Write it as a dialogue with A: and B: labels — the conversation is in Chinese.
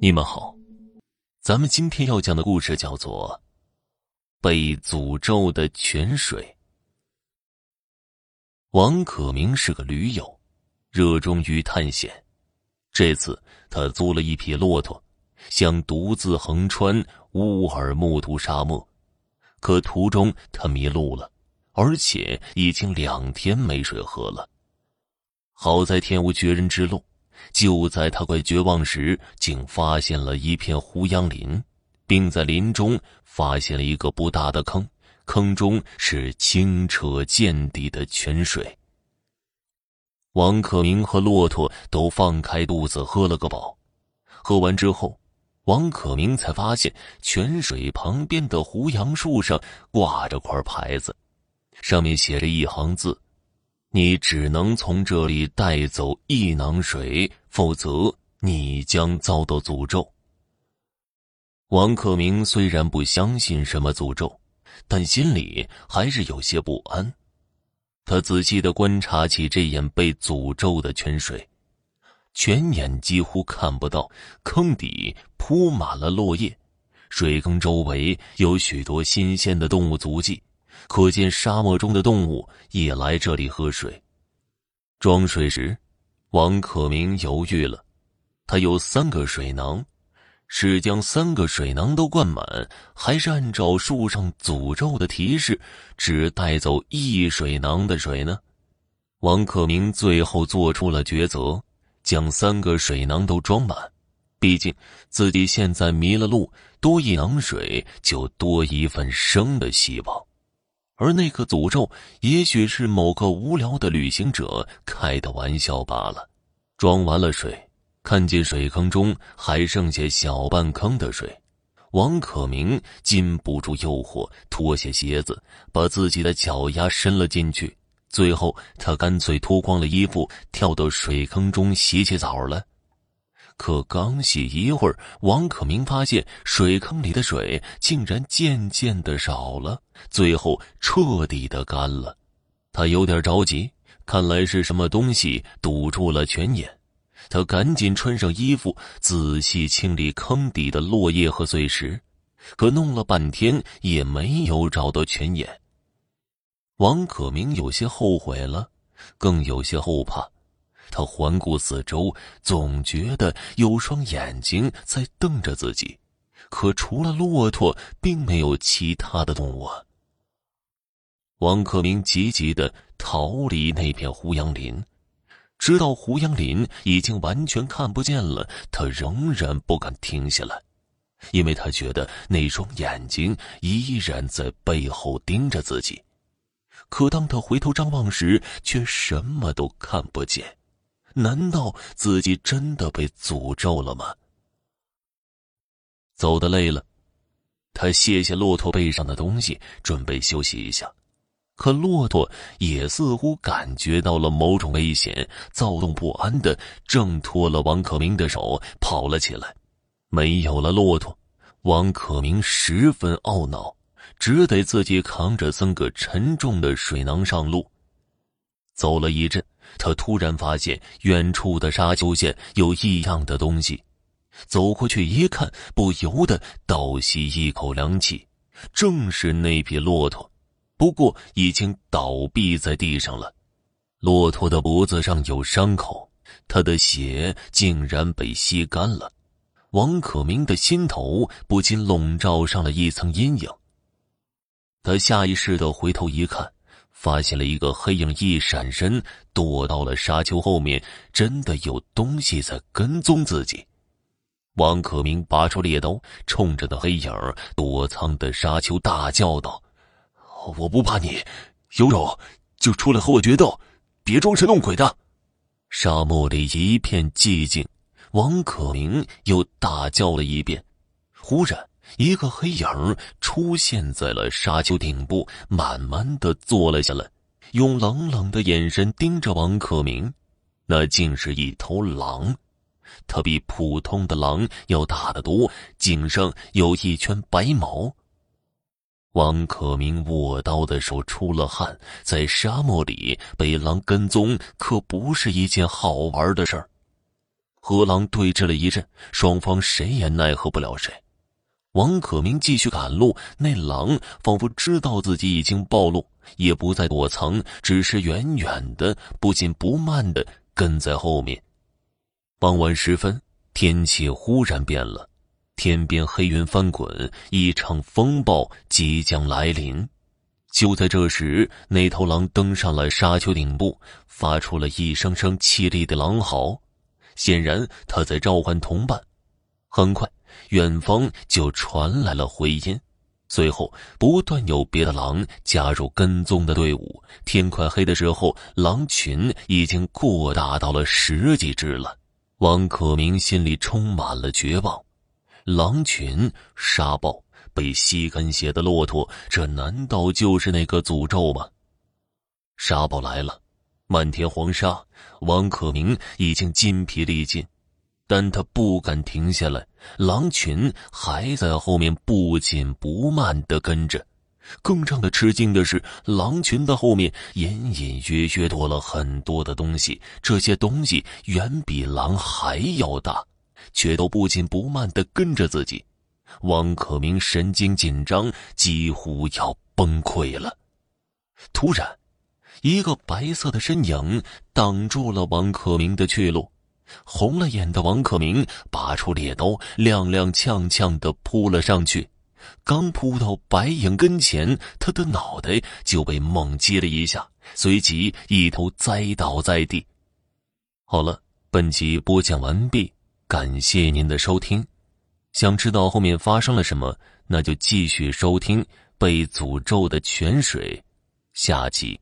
A: 你们好，咱们今天要讲的故事叫做《被诅咒的泉水》。王可明是个驴友，热衷于探险。这次他租了一匹骆驼，想独自横穿乌尔木图沙漠。可途中他迷路了，而且已经两天没水喝了。好在天无绝人之路。就在他快绝望时，竟发现了一片胡杨林，并在林中发现了一个不大的坑，坑中是清澈见底的泉水。王可明和骆驼都放开肚子喝了个饱，喝完之后，王可明才发现泉水旁边的胡杨树上挂着块牌子，上面写着一行字。你只能从这里带走一囊水，否则你将遭到诅咒。王克明虽然不相信什么诅咒，但心里还是有些不安。他仔细的观察起这眼被诅咒的泉水，泉眼几乎看不到，坑底铺满了落叶，水坑周围有许多新鲜的动物足迹。可见沙漠中的动物也来这里喝水。装水时，王可明犹豫了。他有三个水囊，是将三个水囊都灌满，还是按照树上诅咒的提示，只带走一水囊的水呢？王可明最后做出了抉择，将三个水囊都装满。毕竟自己现在迷了路，多一囊水就多一份生的希望。而那个诅咒，也许是某个无聊的旅行者开的玩笑罢了。装完了水，看见水坑中还剩下小半坑的水，王可明禁不住诱惑，脱下鞋子，把自己的脚丫伸了进去。最后，他干脆脱光了衣服，跳到水坑中洗起澡了。可刚洗一会儿，王可明发现水坑里的水竟然渐渐的少了，最后彻底的干了。他有点着急，看来是什么东西堵住了泉眼。他赶紧穿上衣服，仔细清理坑底的落叶和碎石，可弄了半天也没有找到泉眼。王可明有些后悔了，更有些后怕。他环顾四周，总觉得有双眼睛在瞪着自己，可除了骆驼，并没有其他的动物。王克明急急的逃离那片胡杨林，直到胡杨林已经完全看不见了，他仍然不敢停下来，因为他觉得那双眼睛依然在背后盯着自己。可当他回头张望时，却什么都看不见。难道自己真的被诅咒了吗？走的累了，他卸下骆驼背上的东西，准备休息一下。可骆驼也似乎感觉到了某种危险，躁动不安的挣脱了王可明的手，跑了起来。没有了骆驼，王可明十分懊恼，只得自己扛着三个沉重的水囊上路。走了一阵。他突然发现远处的沙丘线有异样的东西，走过去一看，不由得倒吸一口凉气。正是那匹骆驼，不过已经倒闭在地上了。骆驼的脖子上有伤口，他的血竟然被吸干了。王可明的心头不禁笼罩上了一层阴影。他下意识的回头一看。发现了一个黑影，一闪身躲到了沙丘后面。真的有东西在跟踪自己。王可明拔出猎刀，冲着那黑影躲藏的沙丘大叫道：“我不怕你，有种就出来和我决斗，别装神弄鬼的！”沙漠里一片寂静。王可明又大叫了一遍。忽然。一个黑影出现在了沙丘顶部，慢慢的坐了下来，用冷冷的眼神盯着王克明。那竟是一头狼，它比普通的狼要大得多，颈上有一圈白毛。王可明握刀的手出了汗，在沙漠里被狼跟踪可不是一件好玩的事儿。和狼对峙了一阵，双方谁也奈何不了谁。王可明继续赶路，那狼仿佛知道自己已经暴露，也不再躲藏，只是远远的、不紧不慢的跟在后面。傍晚时分，天气忽然变了，天边黑云翻滚，一场风暴即将来临。就在这时，那头狼登上了沙丘顶部，发出了一声声凄厉的狼嚎，显然他在召唤同伴。很快。远方就传来了回音，随后不断有别的狼加入跟踪的队伍。天快黑的时候，狼群已经扩大到了十几只了。王可明心里充满了绝望。狼群、沙暴、被吸干血的骆驼，这难道就是那个诅咒吗？沙暴来了，漫天黄沙，王可明已经筋疲力尽。但他不敢停下来，狼群还在后面不紧不慢的跟着。更让他吃惊的是，狼群的后面隐隐约约多了很多的东西，这些东西远比狼还要大，却都不紧不慢的跟着自己。王可明神经紧张，几乎要崩溃了。突然，一个白色的身影挡住了王可明的去路。红了眼的王克明拔出猎刀，踉踉跄跄的扑了上去。刚扑到白影跟前，他的脑袋就被猛击了一下，随即一头栽倒在地。好了，本集播讲完毕，感谢您的收听。想知道后面发生了什么，那就继续收听《被诅咒的泉水》下集。